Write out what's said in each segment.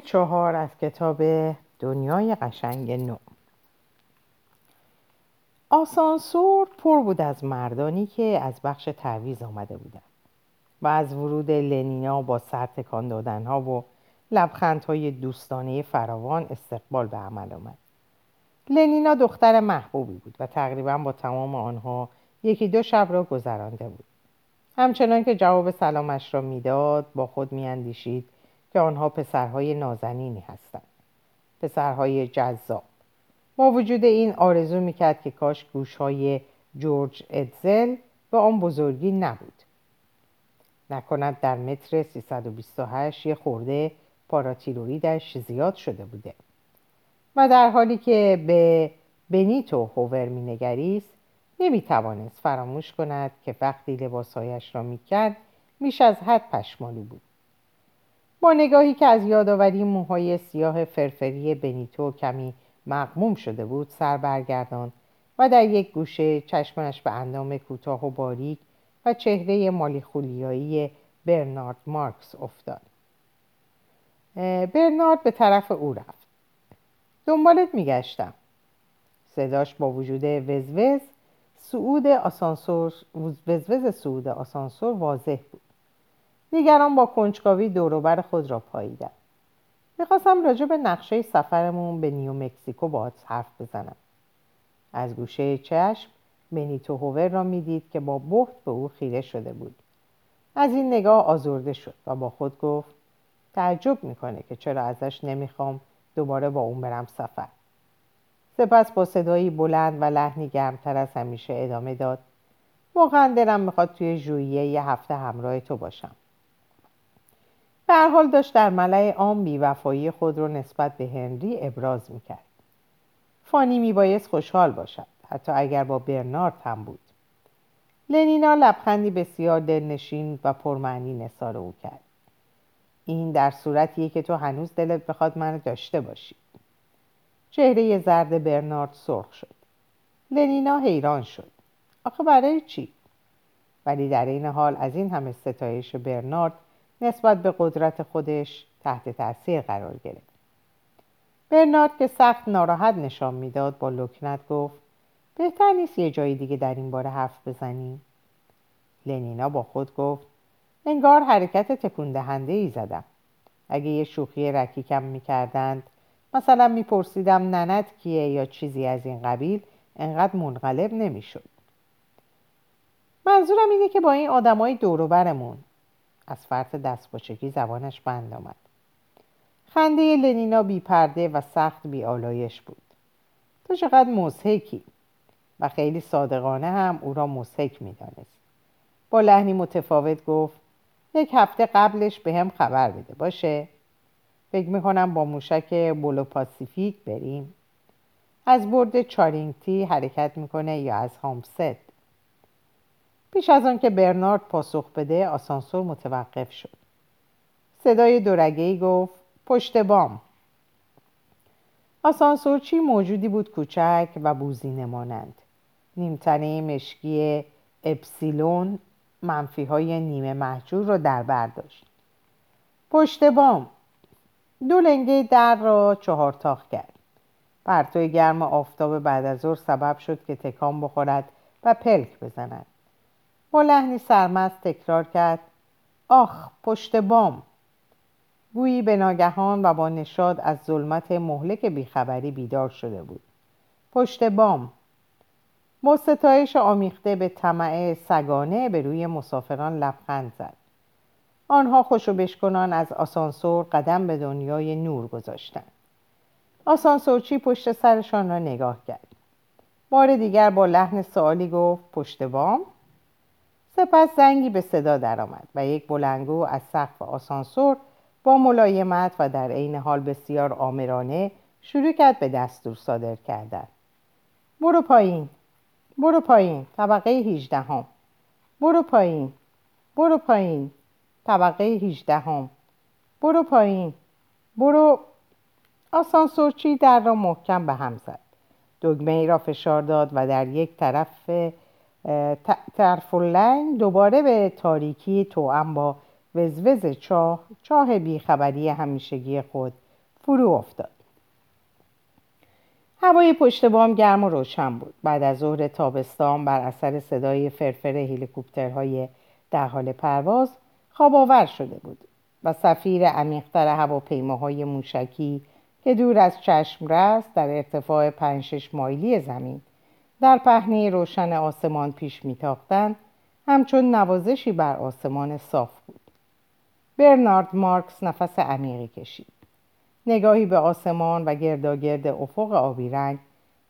چهار از کتاب دنیای قشنگ نو. آسانسور پر بود از مردانی که از بخش تعویز آمده بودند و از ورود لنینا با سر تکان دادنها و لبخندهای دوستانه فراوان استقبال به عمل آمد. لنینا دختر محبوبی بود و تقریبا با تمام آنها یکی دو شب را گذرانده بود. همچنان که جواب سلامش را می‌داد با خود میاندیشید که آنها پسرهای نازنینی هستند. پسرهای جذاب. با وجود این آرزو می‌کرد که کاش گوشهای جورج ادزل به آن بزرگی نبود. نکند در متر 328 یه خورده پاراتیرویدش زیاد شده بوده. و در حالی که به بنیتو هوور مینگریست نمی‌توانست فراموش کند که وقتی لباسهایش را می‌کرد میش از حد پشمالو بود. با نگاهی که از یادآوری موهای سیاه فرفری بنیتو کمی مقموم شده بود سر برگردان و در یک گوشه چشمش به اندام کوتاه و باریک و چهره مالیخولیایی برنارد مارکس افتاد. برنارد به طرف او رفت. دنبالت میگشتم. صداش با وجود وزوز سعود آسانسور وزوز سعود آسانسور واضح بود. دیگران با کنجکاوی دوروبر خود را پاییدند می‌خواستم راجع به نقشه سفرمون به نیو مکسیکو با حرف بزنم. از گوشه چشم بنیتو هوور را می‌دید که با بحت به او خیره شده بود. از این نگاه آزرده شد و با خود گفت تعجب می‌کنه که چرا ازش نمی‌خوام دوباره با اون برم سفر. سپس با صدایی بلند و لحنی گرمتر از همیشه ادامه داد واقعا دلم می‌خواد توی ژوئیه یه هفته همراه تو باشم. به حال داشت در ملع عام بیوفایی خود را نسبت به هنری ابراز می‌کرد. فانی میبایست خوشحال باشد حتی اگر با برنارد هم بود. لنینا لبخندی بسیار دلنشین و پرمعنی نثار او کرد. این در صورتیه که تو هنوز دلت بخواد منو داشته باشی. چهره زرد برنارد سرخ شد. لنینا حیران شد. آخه برای چی؟ ولی در این حال از این همه ستایش برنارد نسبت به قدرت خودش تحت تاثیر قرار گرفت. برنارد که سخت ناراحت نشان می‌داد با لکنت گفت بهتر نیست یه جایی دیگه در این باره حرف بزنیم. لنینا با خود گفت انگار حرکت تکون دهنده ای زدم. اگه یه شوخی رکیکم می‌کردند مثلا میپرسیدم ننت کیه یا چیزی از این قبیل انقدر منقلب نمی‌شد. منظورم اینه که با این آدمای دوروبرمون از فرط دستپاچگی زبانش بند آمد. خنده لنینا بی پرده و سخت بی آلایش بود. تو چقدر مزهکی و خیلی صادقانه هم او را مزهک می‌دانست با لحنی متفاوت گفت یک هفته قبلش به هم خبر بده باشه؟ فکر می‌کنم با موشک بولو پاسیفیک بریم. از برد چارینگتی حرکت می‌کنه یا از هامست پیش از آن که برنارد پاسخ بده آسانسور متوقف شد. صدای دورگهی گفت پشت بام. آسانسورچی موجودی بود کوچک و بوزینه مانند. نیمتنه مشکی اپسیلون منفی های نیمه محجور را در برداشت پشت بام. دو لنگه در را چهار تاخ کرد. پرتوی گرم آفتاب بعد از ظهر سبب شد که تکان بخورد و پلک بزند. با لحنی سرمست تکرار کرد. آخ پشت بام. گویی به ناگهان و با نشاد از ظلمت مهلک بیخبری بیدار شده بود. پشت بام. با ستایش آمیخته به طمع سگانه به روی مسافران لبخند زد. آنها خوشو بشکنان از آسانسور قدم به دنیای نور گذاشتند. آسانسورچی پشت سرشان را نگاه کرد. بار دیگر با لحن سوالی گفت پشت بام؟ سپس زنگی به صدا درآمد و یک بلنگو از سقف آسانسور با ملایمت و در عین حال بسیار آمرانه شروع کرد به دستور صادر کردن برو پایین برو پایین طبقه 18 هم. برو پایین برو پایین طبقه 18 هم. برو پایین برو آسانسورچی در را محکم به هم زد دگمه ای را فشار داد و در یک طرف ترفلنگ دوباره به تاریکی توام با وزوز چاه چاه بیخبری همیشگی خود فرو افتاد. هوای پشت بام گرم و روشن بود. بعد از ظهر تابستان بر اثر صدای فرفر هلیکوپترهای در حال پرواز خواب آور شده بود و سفیر عمیقتر هواپیماهای موشکی که دور از چشم رست در ارتفاع پنج مایلی زمین در پهنه روشن آسمان پیش میتاختند. همچون نوازشی بر آسمان صاف بود. برنارد مارکس نفس عمیقی کشید. نگاهی به آسمان و گرداگرد افق آبی رنگ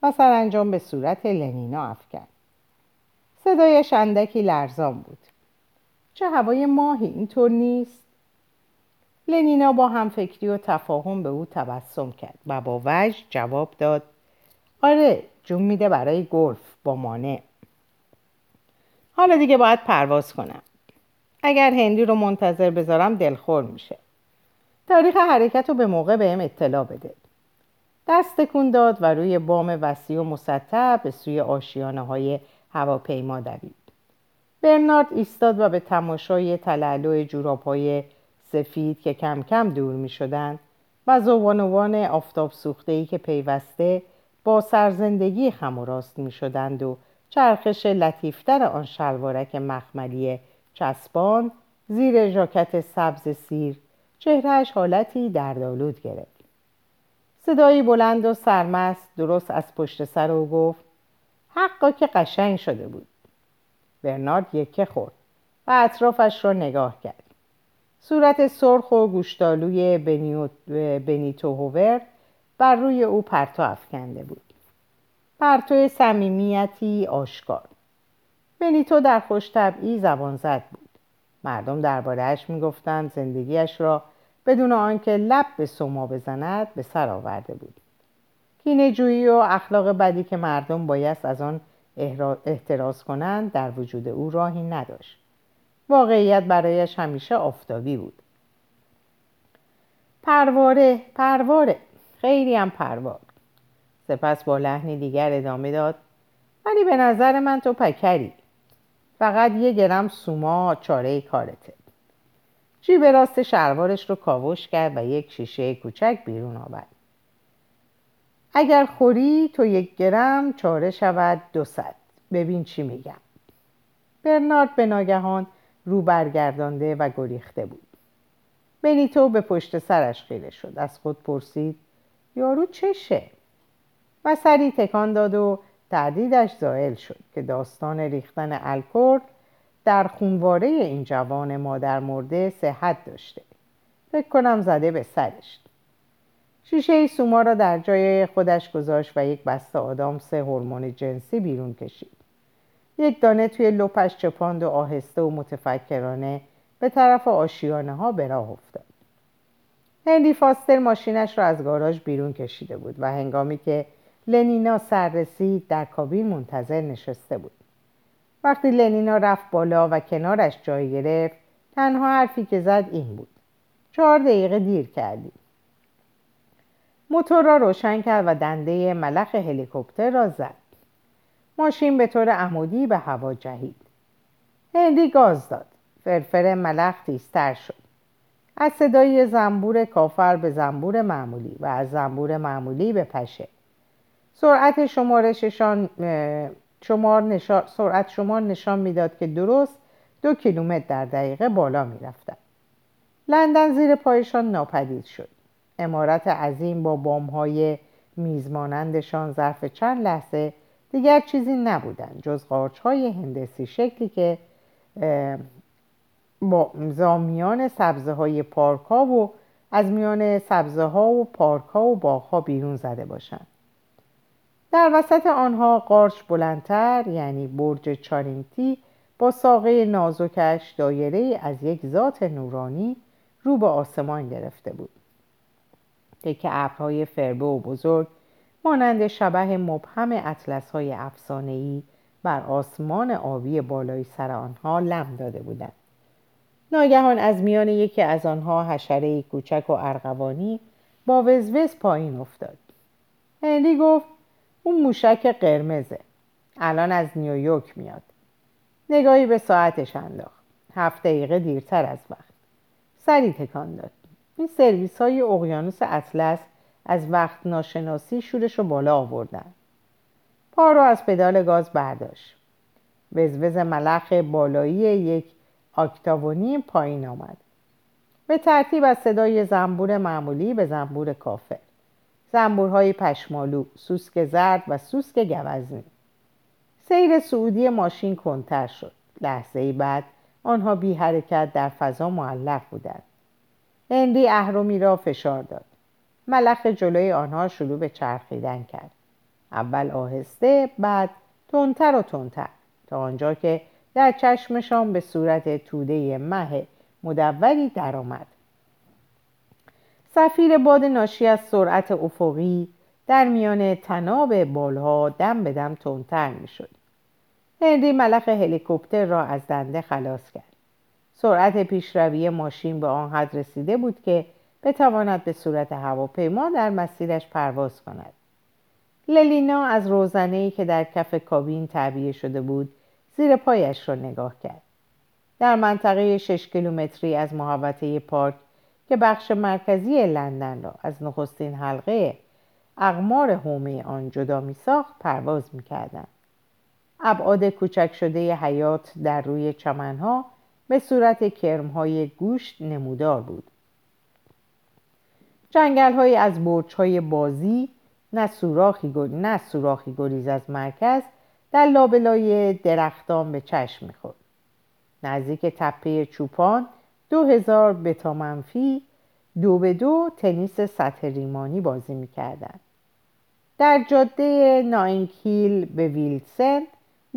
و سرانجام به صورت لنینا افکند. صدایش اندکی لرزان بود. چه هوای ماهی اینطور نیست. لنینا با همفکری و تفاهم به او تبسم کرد و با وجه جواب داد آره جون میده برای گلف با مانع. حالا دیگه باید پرواز کنم. اگر هندی رو منتظر بذارم دلخور میشه. تاریخ حرکت رو به موقع بهم اطلاع بده. دست کن داد و روی بام وسیع و مسطح به سوی آشیانه های هواپیما دوید. برنارد ایستاد و به تماشای تلالو جوراب های سفید که کم کم دور می شدن و زوانوان آفتاب سوخته ای که پیوسته با سرزندگی خم و راست می شدند و چرخش لطیفتر آن شلوارک مخملی چسبان زیر ژاکت سبز سیر چهرهش حالتی دردآلود گرفت. صدایی بلند و سرمست درست از پشت سر او گفت حقا که قشنگ شده بود. برنارد یکه خورد و اطرافش را نگاه کرد. صورت سرخ و گوشتالوی بنیتو هوور بر روی او پرتو افکنده بود. پرتو صمیمیتی آشکار. بنیتو در خوش طبعی زبان زد بود. مردم دربارهش می‌گفتند زندگیش را بدون آنکه لب به سما بزند به سر آورده بود. کینه جویی و اخلاق بدی که مردم باید از آن احتراز کنند در وجود او راهی نداشت. واقعیت برایش همیشه آفتابی بود. پرواره پرواره. خیلی هم پروار سپس با لحنی دیگر ادامه داد. ولی به نظر من تو پکری. فقط یه گرم سوما چاره کارته. جیب راست شلوارش رو کاوش کرد و یک شیشه کوچک بیرون آورد. اگر خوری تو یک گرم چاره شود دو صد. ببین چی میگم. برنارد به ناگهان رو برگردانده و گریخته بود. بنیتو به پشت سرش خیره شد. از خود پرسید یارو چشه؟ و سری تکان داد و تردیدش زائل شد که داستان ریختن الکل در خونواره این جوان مادر مرده صحت داشته. فکر کنم زده به سرش. شیشه سوما را در جای خودش گذاشت و یک بسته آدام سه هورمون جنسی بیرون کشید. یک دانه توی لپش چپاند و آهسته و متفکرانه به طرف آشیانه ها به راه افتاد. هنری فاستر ماشینش را از گاراژ بیرون کشیده بود و هنگامی که لنینا سر رسید در کابین منتظر نشسته بود. وقتی لنینا رفت بالا و کنارش جای گرفت تنها حرفی که زد این بود. چهار دقیقه دیر کردی موتور را روشن کرد و دنده ملخ هلیکوپتر را زد. ماشین به طور عمودی به هوا جهید. هنری گاز داد. فرفر ملخ تیزتر شد. از صدای زنبور کافر به زنبور معمولی و از زنبور معمولی به پشه. سرعت شمارششان شمار نشان، سرعت شمار نشان می‌داد که درست دو کیلومتر در دقیقه بالا می‌رفتند. لندن زیر پایشان ناپدید شد. امارت عظیم با بامهای میزمانندشان ظرف چند لحظه دیگر چیزی نبودند جز های هندسی شکلی که با زامیان سبزه های پارک ها و از میان سبزه ها و پارک ها و باغ ها بیرون زده باشند در وسط آنها قارچ بلندتر یعنی برج چارینتی با ساقه نازکش دایره از یک ذات نورانی رو به آسمان گرفته بود. تک ابرهای فربه و بزرگ مانند شبه مبهم اطلس های بر آسمان آبی بالای سر آنها لم داده بودند. ناگهان از میان یکی از آنها حشره کوچک و ارغوانی با وزوز پایین افتاد. هنری گفت اون موشک قرمزه. الان از نیویورک میاد. نگاهی به ساعتش انداخت. هفت دقیقه دیرتر از وقت. سری تکان داد. این سرویس های اقیانوس اطلس از وقت ناشناسی شورش رو بالا آوردن. پا رو از پدال گاز برداشت. وزوز ملخ بالایی یک آکتاونی پایین آمد. به ترتیب از صدای زنبور معمولی به زنبور کافر زنبورهای پشمالو سوسک زرد و سوسک گوزنی. سیر سعودی ماشین کنتر شد. لحظه بعد آنها بی حرکت در فضا معلق بودند. هنری اهرمی را فشار داد. ملخ جلوی آنها شروع به چرخیدن کرد. اول آهسته بعد تندتر و تندتر تا آنجا که در چشمشان به صورت توده مه مدوری درآمد. سفیر باد ناشی از سرعت افقی در میان تناب بالها دم به دم تندتر می‌شد. هنری ملخ هلیکوپتر را از دنده خلاص کرد. سرعت پیشروی ماشین به آن حد رسیده بود که بتواند به صورت هواپیما در مسیرش پرواز کند. للینا از روزنهای که در کف کابین تعبیه شده بود زیر پایش را نگاه کرد در منطقه 6 کیلومتری از محوطه پارک که بخش مرکزی لندن را از نخستین حلقه اقمار هومه آن جدا می ساخت پرواز می کردن. ابعاد کوچک شده حیات در روی چمنها به صورت کرمهای گوشت نمودار بود جنگل های از برچ های بازی نه سوراخی, نه سوراخی گریز از مرکز در لابلای درختان به چشم می‌خورد. نزدیک تپه چوپان دو هزار بتا منفی دو به دو تنیس سطح ریمانی بازی می‌کردند. در جاده ناینکیل به ویلسن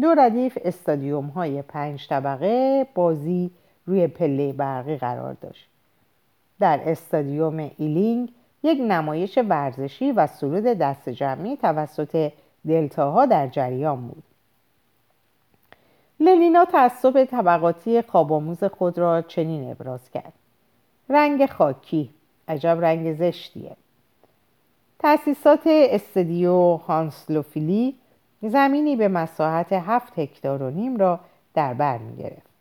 دو ردیف استادیوم های پنج طبقه بازی روی پله برقی قرار داشت. در استادیوم ایلینگ یک نمایش ورزشی و سرود دسته جمعی توسط دلتاها در جریان بود. لنینا تعصب طبقاتی خوابآموز خود را چنین ابراز کرد. رنگ خاکی عجب رنگ زشتیه. تأسیسات استدیو هانسلوفیلی زمینی به مساحت هفت هکتار و نیم را در بر می گرفت.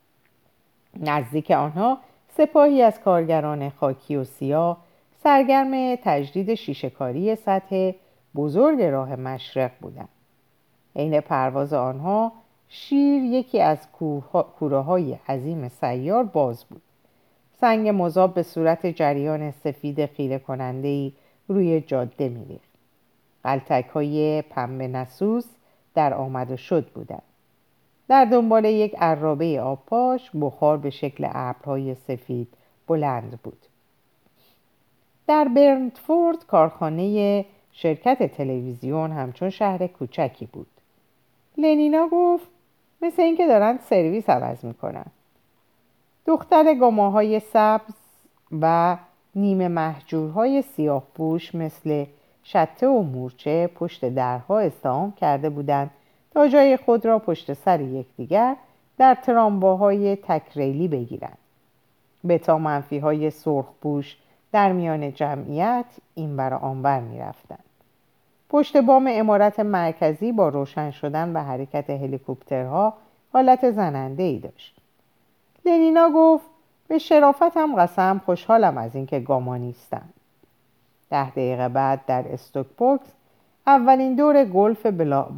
نزدیک آنها سپاهی از کارگران خاکی و سیاه سرگرم تجدید شیشکاری سطح بزرگ راه مشرق بودند. عین پرواز آنها شیر یکی از کوره های عظیم سیار باز بود. سنگ مذاب به صورت جریان سفید خیره کننده روی جاده میریخت. قلتک های پنبه نسوس در آمد و شد بودند. در دنبال یک عرابه آبپاش بخار به شکل ابرهای سفید بلند بود. در برنتفورد کارخانه شرکت تلویزیون همچون شهر کوچکی بود. لنینا گفت مثل اینکه دارن سرویس عوض می‌کنن. دختر گماهای سبز و نیمه محجورهای سیاه پوش مثل شته و مورچه پشت درها استعام کرده بودند تا جای خود را پشت سر یکدیگر در ترامباهای تکریلی بگیرند. بتا منفی های سرخ پوش در میان جمعیت این بر آنور می رفتند. پشت بام امارت مرکزی با روشن شدن و حرکت هلیکوپترها حالت زننده ای داشت. لنینا گفت به شرافتم قسم خوشحالم از اینکه گاما نیستم. ده دقیقه بعد در استوکپوکس اولین دور گلف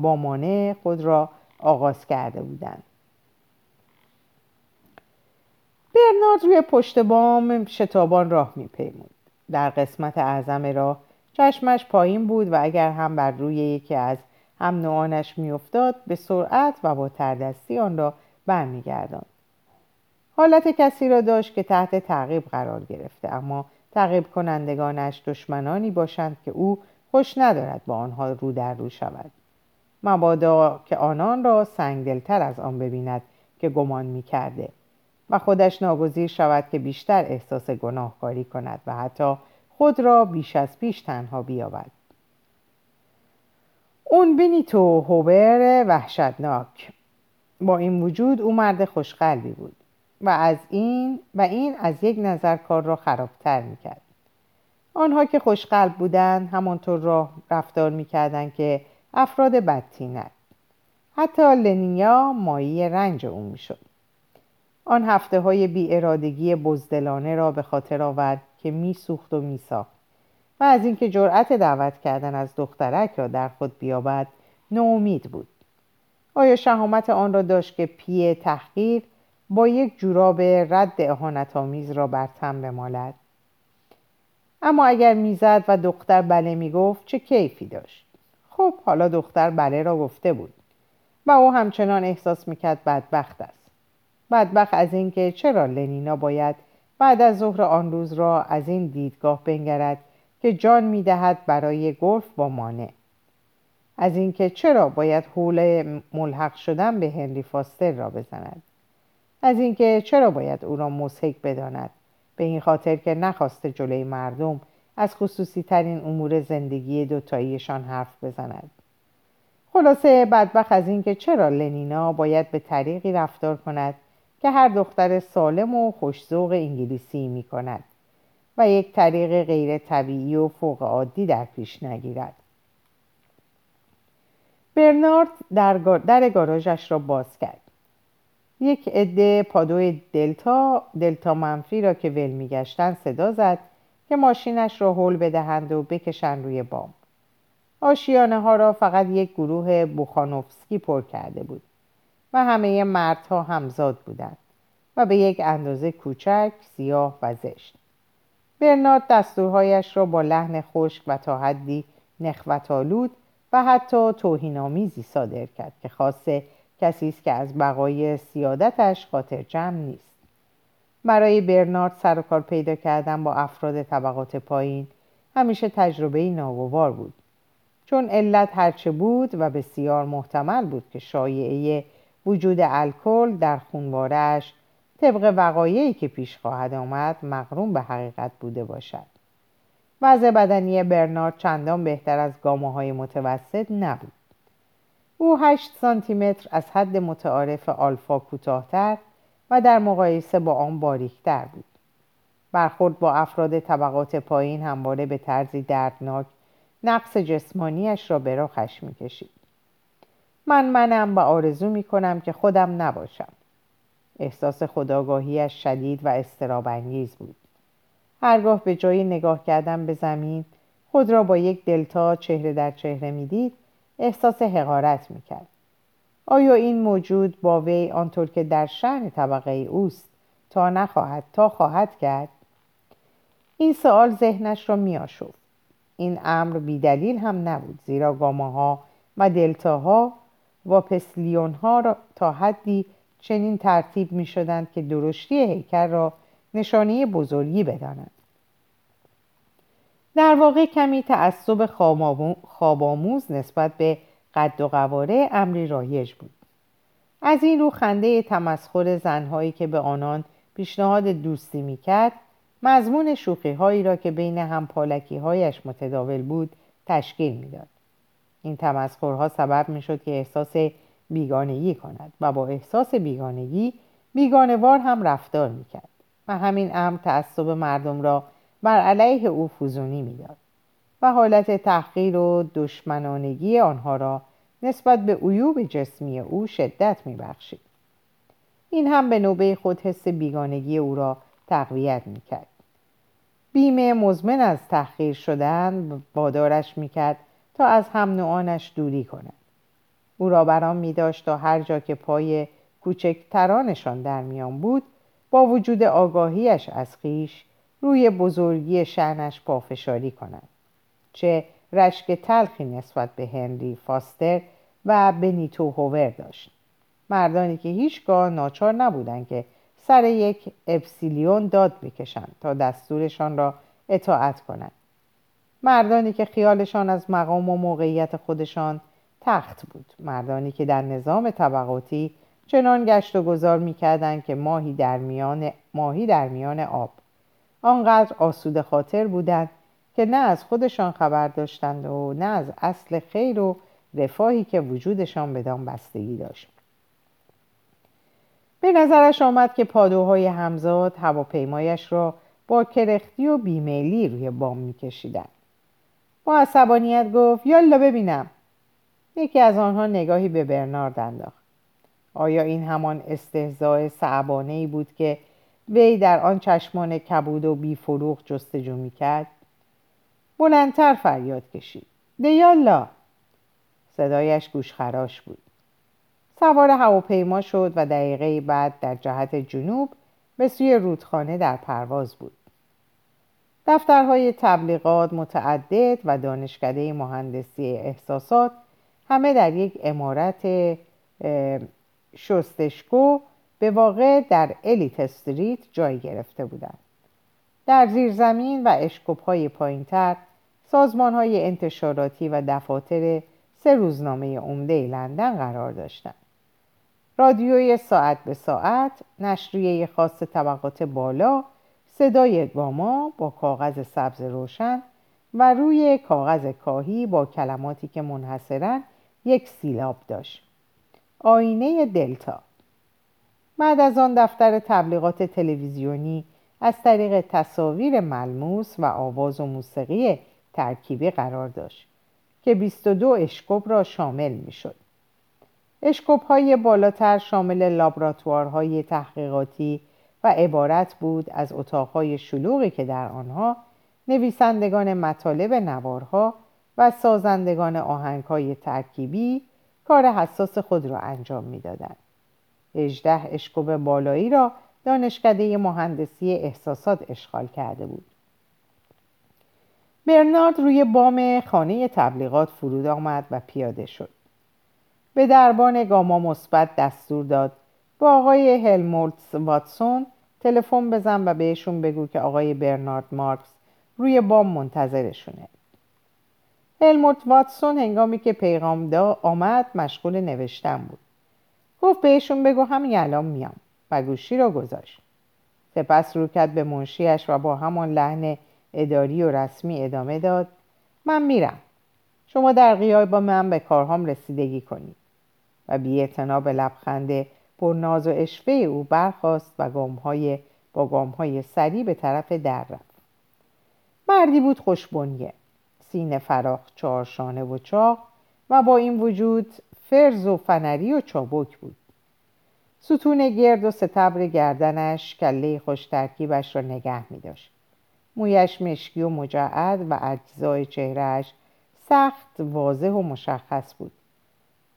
بامانه خود را آغاز کرده بودند. برنارد روی پشت بام شتابان راه میپیمود. در قسمت اعظم راه چشمش پایین بود و اگر هم بر روی یکی از هم نوعانش میافتاد به سرعت و با تردستی آن را برمیگرداند. حالت کسی را داشت که تحت تعقیب قرار گرفته اما تعقیب کنندگانش دشمنانی باشند که او خوش ندارد با آنها رو در رو شود. مبادا که آنان را سنگدلتر از آن ببیند که گمان می‌کرده. و خودش ناگزیر شود که بیشتر احساس گناهکاری کند و حتی خود را بیش از پیش تنها بیابد. اون بینیتو هوبر وحشتناک. با این وجود او مرد خوشقلبی بود و از این و این از یک نظر کار را خرابتر می‌کرد. آنها که خوشقلب بودند همانطور را رفتار می‌کردند که افراد بدتینک حتی لنیا مایی رنج او می‌شد. آن هفته های بی ارادگی بزدلانه را به خاطر آورد که میسوخت و میساخت و از اینکه جرأت دعوت کردن از دخترک را در خود بیابد ناامید بود. آیا شهامت آن را داشت که پی تحقیر با یک جوراب رد اهانتآمیز را بر تن بمالد؟ اما اگر می‌زد و دختر بله می‌گفت چه کیفی داشت؟ خب حالا دختر بله را گفته بود و او همچنان احساس می‌کرد بدبخت است. بدبخت از اینکه چرا لنینا باید بعد از ظهر آن روز را از این دیدگاه بنگرد که جان می‌دهد برای گلف با مانع. از اینکه چرا باید حول ملحق شدن به هنری فاستر را بزند. از اینکه چرا باید او را مسحک بداند. به این خاطر که نخواسته جلوی مردم از خصوصی ترین امور زندگی دوتاییشان حرف بزند. خلاصه بدبخ از اینکه چرا لنینا باید به طریقی رفتار کند که هر دختر سالم و خوشزوق انگلیسی می کند و یک طریق غیر طبیعی و فوق عادی در پیش نگیرد. برنارد در, در گاراژش را باز کرد. یک عده پادوی دلتا دلتا منفی را که ول میگشتند صدا زد که ماشینش را حل بدهند و بکشند روی بام. آشیانه ها را فقط یک گروه بوخانوفسکی پر کرده بود. و همه مردها همزاد بودند و به یک اندازه کوچک سیاه و زشت. برنارد دستورهایش را با لحن خشک و تا حدی نخوتالود و حتی توهینآمیزی صادر کرد که خاصه کسی است که از بقای سیادتش خاطر جمع نیست. برای برنارد سر و کار پیدا کردن با افراد طبقات پایین همیشه تجربه ناگوار بود چون علت هرچه بود و بسیار محتمل بود که شایعه وجود الکل در خونوارش طبق وقایعی که پیش خواهد آمد مقرون به حقیقت بوده باشد. وضع بدنی برنارد چندان بهتر از گامه های متوسط نبود. او 8 سانتی متر از حد متعارف آلفا کوتاهتر و در مقایسه با آن باریکتر بود. برخورد با افراد طبقات پایین همواره به طرزی دردناک نقص جسمانیش را به راخش می‌کشید. من منم و آرزو می‌کنم که خودم نباشم. احساس خداگاهیش شدید و استرابانگیز بود. هرگاه به جای نگاه کردن به زمین خود را با یک دلتا چهره در چهره می‌دید احساس حقارت می‌کرد. آیا این موجود با وی آنطور که در شهن طبقه اوست تا نخواهد تا خواهد کرد؟ این سوال ذهنش را میآشفت. این امر بیدلیل هم نبود زیرا گامه ها و دلتاها و پسلیون ها را تا حدی چنین ترتیب می شدند که درشتی هیکل را نشانه بزرگی بدانند. در واقع کمی تعصب خوابآموز نسبت به قد و قواره امری رایج بود. از این رو خنده تمسخر زنهایی که به آنان پیشنهاد دوستی می‌کرد مضمون شوخی هایی را که بین هم پالکی هایش متداول بود تشکیل می‌داد. این تمسخرها سبب می‌شد که احساس بیگانگی کند و با احساس بیگانگی بیگانوار هم رفتار می‌کرد و همین امر تعصب مردم را بر علیه او فوزونی می‌داد و حالت تحقیر و دشمنانگی آنها را نسبت به عیوب جسمی او شدت میبخشید. این هم به نوبه خود حس بیگانگی او را تقویت می‌کرد. بیمه مزمن از تحقیر شدن وادارش می‌کرد تا از هم نوعانش دوری کند او را برام می داشت تا هر جا که پای کوچکترانشان در میان بود با وجود آگاهیش از خیش روی بزرگی شعنش پافشاری کند چه رشک تلخی نسبت به هنری فاستر و بنیتو هوور داشت. مردانی که هیچگاه ناچار نبودند که سر یک اپسیلیون داد بکشند تا دستورشان را اطاعت کنند. مردانی که خیالشان از مقام و موقعیت خودشان تخت بود. مردانی که در نظام طبقاتی چنان گشت و گذار می‌کردند که ماهی در میان ماهی در میان آب. آنقدر آسوده خاطر بودند که نه از خودشان خبر داشتند و نه از اصل خیر و رفاهی که وجودشان بدان بستگی داشت. به نظرش آمد که پادوهای همزاد هواپیمایش را با کرختی و بیمیلی روی بام میکشیدند. با عصبانیت گفت یالا ببینم. یکی از آنها نگاهی به برنارد انداخت. آیا این همان استهزاء صعبانه ای بود که وی در آن چشمان کبود و بیفروغ جستجو می‌کرد؟ بلندتر فریاد کشید. دیالا. صدایش گوشخراش بود. سوار هواپیما شد و دقیقه بعد در جهت جنوب به سوی رودخانه در پرواز بود. دفترهای تبلیغات متعدد و دانشکده مهندسی احساسات همه در یک امارت شستشکو به واقع در الیت استریت جای گرفته بودند. در زیرزمین و اشکوب های پایین تر سازمان های انتشاراتی و دفاتر سه روزنامه عمده لندن قرار داشتند. رادیوی ساعت به ساعت نشریه خاص طبقات بالا صدای گاما با کاغذ سبز روشن و روی کاغذ کاهی با کلماتی که منحصرا یک سیلاب داشت آینه دلتا بعد از آن دفتر تبلیغات تلویزیونی از طریق تصاویر ملموس و آواز و موسیقی ترکیبی قرار داشت که 22 اشکوب را شامل می شد. اشکوب های بالاتر شامل لابراتوارهای تحقیقاتی و عبارت بود از اتاقهای شلوغی که در آنها نویسندگان مطالب نوارها و سازندگان آهنگهای ترکیبی کار حساس خود را انجام می‌دادند. هجده اشکوب بالایی را دانشکده مهندسی احساسات اشغال کرده بود. برنارد روی بام خانه تبلیغات فرود آمد و پیاده شد. به دربان گاما مثبت دستور داد با آقای هلمولتس واتسون تلفن بزن و بهشون بگو که آقای برنارد مارکس روی بام منتظرشونه. هلموت واتسون هنگامی که پیغام دا آمد مشغول نوشتن بود. گفت بهشون بگو همین الان میام و گوشی را گذاشت. سپس رو کرد به منشیش و با همان لحن اداری و رسمی ادامه داد من میرم. شما در غیاب با من به کارهام رسیدگی کنید. و بی به لبخند پر ناز و اشوه او برخواست و گامهای با گامهای سری به طرف در رفت. مردی بود خوشبنیه سینه فراخ چهارشانه و چاق و با این وجود فرز و فنری و چابک بود. ستون گرد و ستبر گردنش کله خوش ترکیبش را نگه می داشت. مویش مشکی و مجعد و اجزای چهرهش سخت واضح و مشخص بود.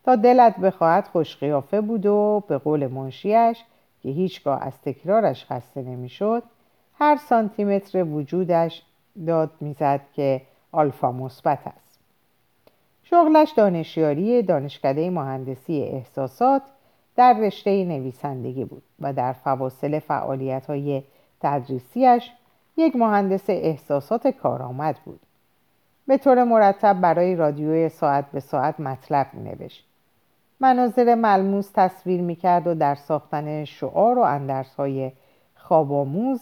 تا دلت بخواهد خوشقیافه بود و به قول منشیش که هیچگاه از تکرارش خسته نمی‌شد هر سانتیمتر وجودش داد می‌زد که آلفا مثبت است. شغلش دانشیاری دانشکده مهندسی احساسات در رشته نویسندگی بود و در فواصل فعالیت های تدریسیش یک مهندس احساسات کارآمد بود. به طور مرتب برای رادیوی ساعت به ساعت مطلب می نوشت مناظر ملموس تصویر می‌کرد و در ساختن شعار و اندرس های خواباموز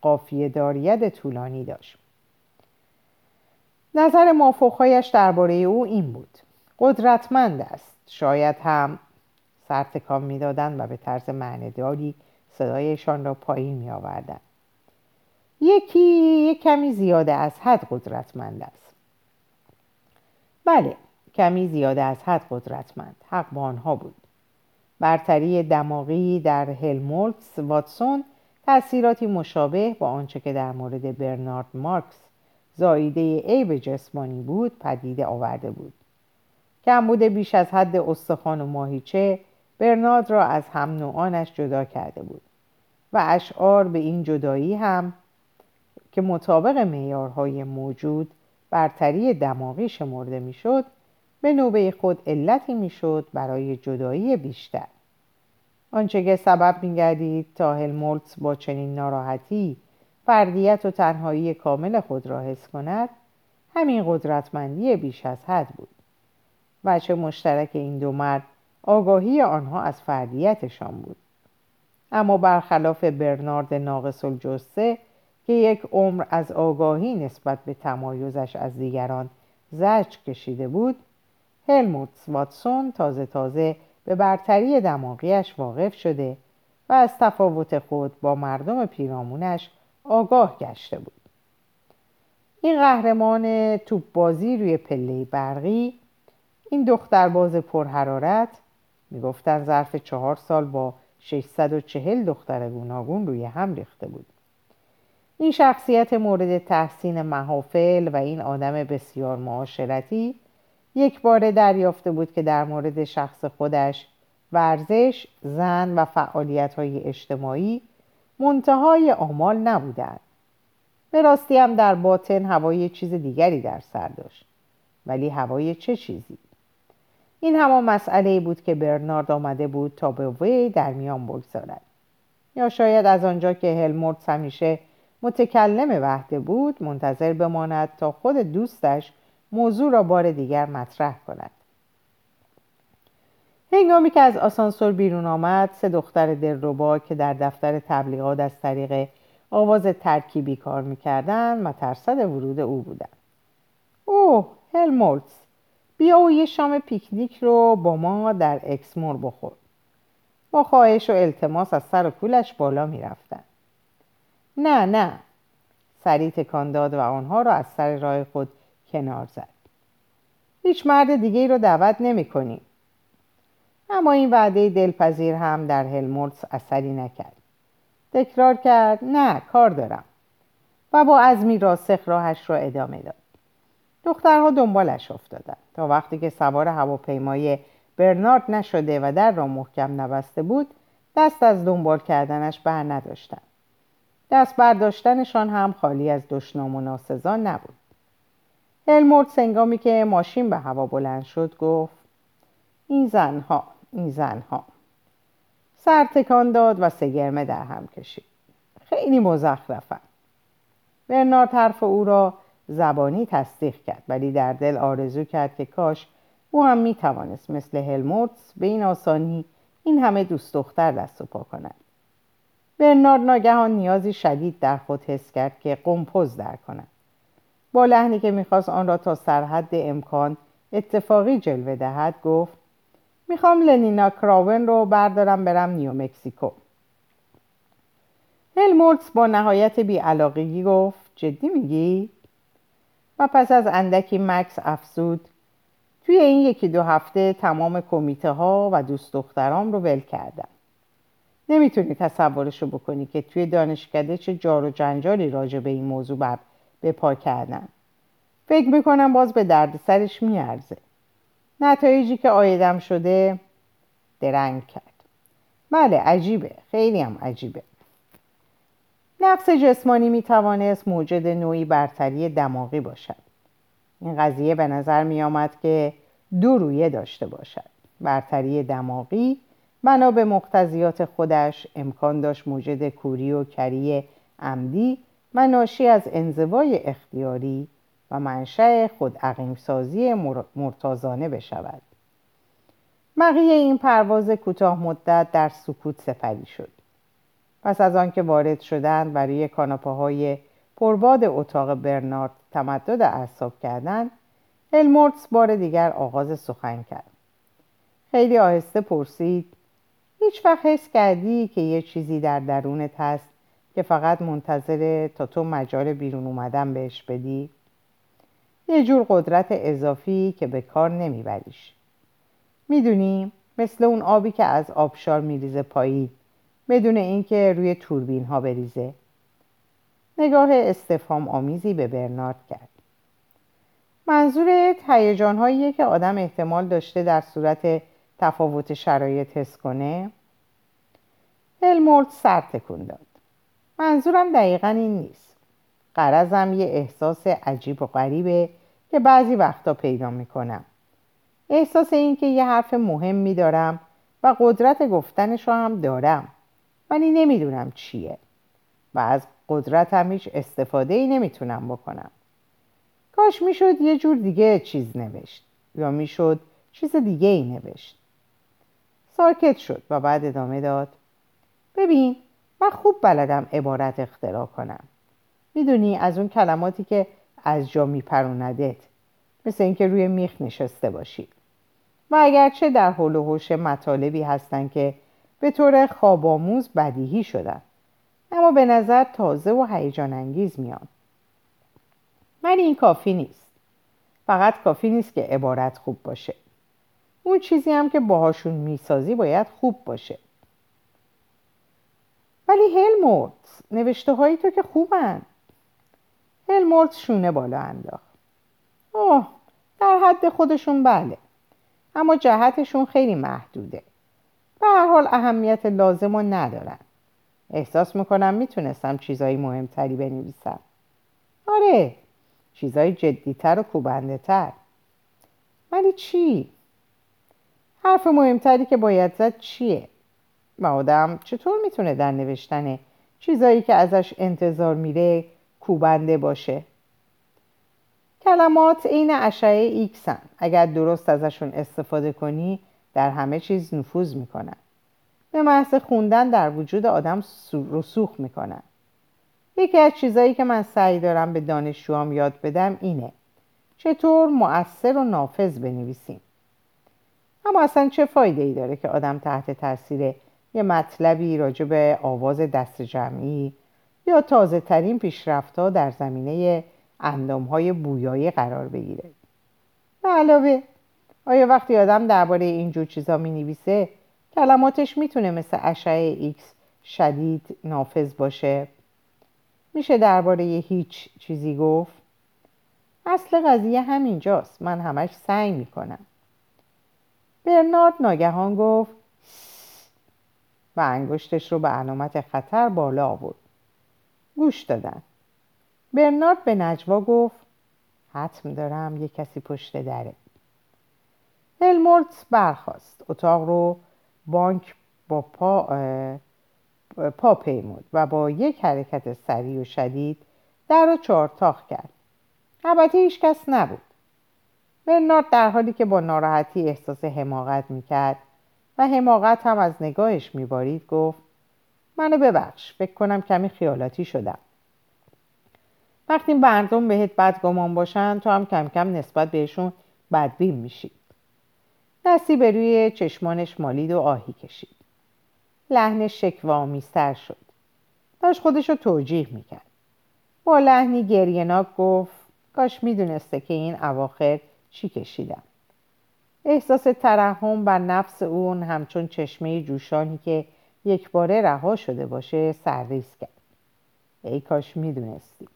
قافیه داریت طولانی داشت. نظر مافوقهایش درباره او این بود. قدرتمند است. شاید هم سرتکان می‌دادند و به طرز معنیداری صدایشان را پایین می آوردن. یکی یک کمی زیاده از حد قدرتمند است. بله کمی زیاده از حد قدرتمند. حق با آنها بود. برتری دماغی در هلمولتس واتسون تأثیراتی مشابه با آنچه که در مورد برنارد مارکس زاییده عیب جسمانی بود پدیده آورده بود. کمبود بیش از حد استخوان و ماهیچه برنارد را از هم نوعانش جدا کرده بود و اشعار به این جدایی هم که مطابق معیارهای موجود برتری دماغی شمرده می‌شد به نوبه خود علتی می‌شد برای جدایی بیشتر. آنچه که سبب میگردید تا هلمولتس با چنین ناراحتی فردیت و تنهایی کامل خود را حس کند همین قدرتمندی بیش از حد بود. وچه مشترک این دو مرد آگاهی آنها از فردیتشان بود. اما برخلاف برنارد ناقص الجسه که یک عمر از آگاهی نسبت به تمایزش از دیگران زجر کشیده بود هلموت واتسون تازه تازه به برتری دماغیش واقف شده و از تفاوت خود با مردم پیرامونش آگاه گشته بود. این قهرمان توپ بازی روی پله برقی این دخترباز پرحرارت می‌گفتن ظرف چهار سال با 640 دختر گوناگون روی هم ریخته بود. این شخصیت مورد تحسین محافل و این آدم بسیار معاشرتی یک بار دریافته بود که در مورد شخص خودش ورزش، زن و فعالیت های اجتماعی منتهای آمال نبودند. به راستی هم در باطن هوای چیز دیگری در سر داشت. ولی هوای چه چیزی؟ این همان مسئله بود که برنارد آمده بود تا به وی در میان بگذارد. یا شاید از آنجا که هلمورت همیشه متکلم وحده بود منتظر بماند تا خود دوستش موضوع را بار دیگر مطرح کند. هنگامی که از آسانسور بیرون آمد سه دختر دلربا که در دفتر تبلیغات از طریق آواز ترکیبی کار می‌کردن مترصد ورود او بودند. اوه هلمولتس بیا و یه شام پیکنیک رو با ما در اکسمور بخور. با خواهش و التماس از سر و کولش بالا می‌رفتن نه نه. سریع تکان داد و آنها را از سر راه خود کنار زد. هیچ مرد دیگه ای رو دعوت نمی کنیم. اما این وعده دلپذیر هم در هلمولتس اثری نکرد. تکرار کرد نه کار دارم. و با عزمی راسخ راهش را ادامه داد. دخترها دنبالش افتادند تا وقتی که سوار هواپیمای برنارد نشده و در را محکم نبسته بود دست از دنبال کردنش بر نداشتند. دست برداشتنشان هم خالی از دشنام و ناسزا نبود. هلمورد سنگامی که ماشین به هوا بلند شد گفت این زنها این زنها. سر تکان داد و سگرمه در هم کشید. خیلی مزخرفن. برنارد حرف او را زبانی تصدیق کرد ولی در دل آرزو کرد که کاش او هم می توانست مثل هلمورتس به این آسانی این همه دوست دختر دست و پا کند. برنارد ناگهان نیازی شدید در خود حس کرد که قمپوز در کند. با لحنی که می‌خواست آن را تا سرحد امکان اتفاقی جلوه دهد گفت می‌خوام لنینا کراون رو بردارم برم نیو مکسیکو هلمولتس با نهایت بیعلاقگی گفت جدی میگی؟ و پس از اندکی مکس افزود توی این یکی دو هفته تمام کمیته ها و دوست دخترام رو ول کردم نمی‌تونی تصورشو بکنی که توی دانشکده چه جار و جنجالی راجع به این موضوع بر به پا کردن. فکر می‌کنم باز به درد سرش میارزه. نتایجی که آیدم شده درنگ کرد. بله عجیبه. خیلی هم عجیبه. نقص جسمانی می‌توانست موجد نوعی برتری دماغی باشد. این قضیه به نظر میآمد که دو رویه داشته باشد. برتری دماغی بنا به مقتضیات خودش امکان داشت موجد کوری و کری عمدی و ناشی از انزوای اختیاری و منشأ خود سازی مرتازانه بشود. بقیه این پرواز کوتاه مدت در سکوت سپری شد. پس از آنکه وارد شدند و روی های پرباد اتاق برنارد تمدد اعصاب کردند هلمورتس بار دیگر آغاز سخن کرد. خیلی آهسته پرسید هیچ وقت حس کردی که یه چیزی در درونت هست که فقط منتظره تا تو مجال بیرون اومدن بهش بدی. یه جور قدرت اضافی که به کار نمیبریش. می‌دونی مثل اون آبی که از آبشار میریزه پایین بدون اینکه روی توربین ها بریزه. نگاه استفام آمیزی به برنارد کرد. منظور هیجان هاییه که آدم احتمال داشته در صورت تفاوت شرایط حس کنه. هلمورد سر تکون داد. منظورم دقیقا این نیست. قرضم یه احساس عجیب و غریبه که بعضی وقتا پیدا می‌کنم. احساس این که یه حرف مهم میدارم و قدرت گفتنش رو هم دارم ولی نمی‌دونم چیه و از قدرتم هیچ استفاده ای نمی‌تونم بکنم. کاش می‌شد یه جور دیگه چیز نوشت یا می‌شد چیز دیگه ای نوشت. ساکت شد و بعد ادامه داد. ببین من خوب بلدم عبارت اختراع کنم. می‌دونی از اون کلماتی که از جا میپروندت مثل اینکه روی میخ نشسته باشی. و اگرچه در حول و حوش مطالبی هستن که به طور خوابآموز بدیهی شدن اما به نظر تازه و هیجان انگیز میان. ولی این کافی نیست. فقط کافی نیست که عبارت خوب باشه. اون چیزی هم که باهاشون می‌سازی باید خوب باشه. ولی هلمورت نوشته هایی تو که خوبن. هلمورت شونه بالا انداخت. اوه در حد خودشون بله. اما جهتشون خیلی محدوده. به هر حال اهمیت لازم رو ندارن. احساس می‌کنم می‌تونستم چیزایی مهمتری بنویسم. آره چیزای جدیتر و کوبنده تر ولی چی؟ حرف مهمتری که باید زد چیه؟ و آدم چطور می‌تونه در نوشتن چیزایی که ازش انتظار میره کوبنده باشه؟ کلمات عین اشعه ایکسن اگر درست ازشون استفاده کنی در همه چیز نفوذ می‌کنن. به محض خوندن در وجود آدم رسوخ می‌کنن. یکی از چیزایی که من سعی دارم به دانشجوام یاد بدم اینه. چطور مؤثر و نافذ بنویسیم؟ اما اصلا چه فایده ای داره که آدم تحت تاثیر یه مطلبی راجع به آواز دسته جمعی یا تازه ترین پیشرفت ها در زمینه اندام های بویایی قرار بگیره. به علاوه آیا وقتی آدم درباره اینجور چیزا می نویسه کلماتش می‌تونه مثل اشعه ایکس شدید نافذ باشه؟ میشه درباره هیچ چیزی گفت؟ اصل قضیه همینجاست. من همش سعی می‌کنم. برنارد ناگهان گفت و انگشتش رو به علامت خطر بالا آورد. گوش دادن. برنارد به نجوا گفت حتم دارم یه کسی پشت دره. هلمورت برخواست اتاق رو بانک با پا, پا پیمود و با یک حرکت سریع و شدید در رو چارتاخ کرد. البته هیچ کس نبود. برنارد در حالی که با ناراحتی احساس حماقت می‌کرد و حماقت هم از نگاهش میبارید گفت منو ببخش فکر کنم کمی خیالاتی شدم. وقتی مردم بهت بدگمان باشن تو هم کم کم نسبت بهشون بدبین میشی. دستی به روی چشمانش مالید و آهی کشید. لحنش شکوامیستر شد. داشت خودش رو توجیه می‌کرد. با لحنی گریهناک گفت کاش می‌دونسته که این اواخر چی کشیدم. احساس ترحم بر نفس اون همچون چشمه جوشانی که یک باره رها شده باشه سرریز کرد. ای کاش می‌دونستی.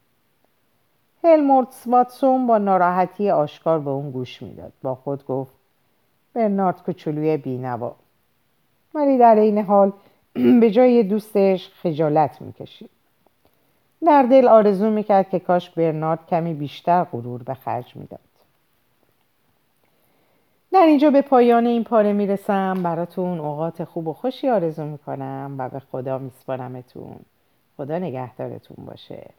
هلمورت واتسون با ناراحتی آشکار به اون گوش می‌داد. با خود گفت برنارد کوچولوی بینوا. ولی در این حال به جای دوستش خجالت می‌کشید. در دل آرزو می‌کرد که کاش برنارد کمی بیشتر غرور به خرج می‌داد. در اینجا به پایان این پاره می‌رسم. براتون اوقات خوب و خوشی آرزو می‌کنم و به خدا میسپارمتون. خدا نگهدارتون باشه.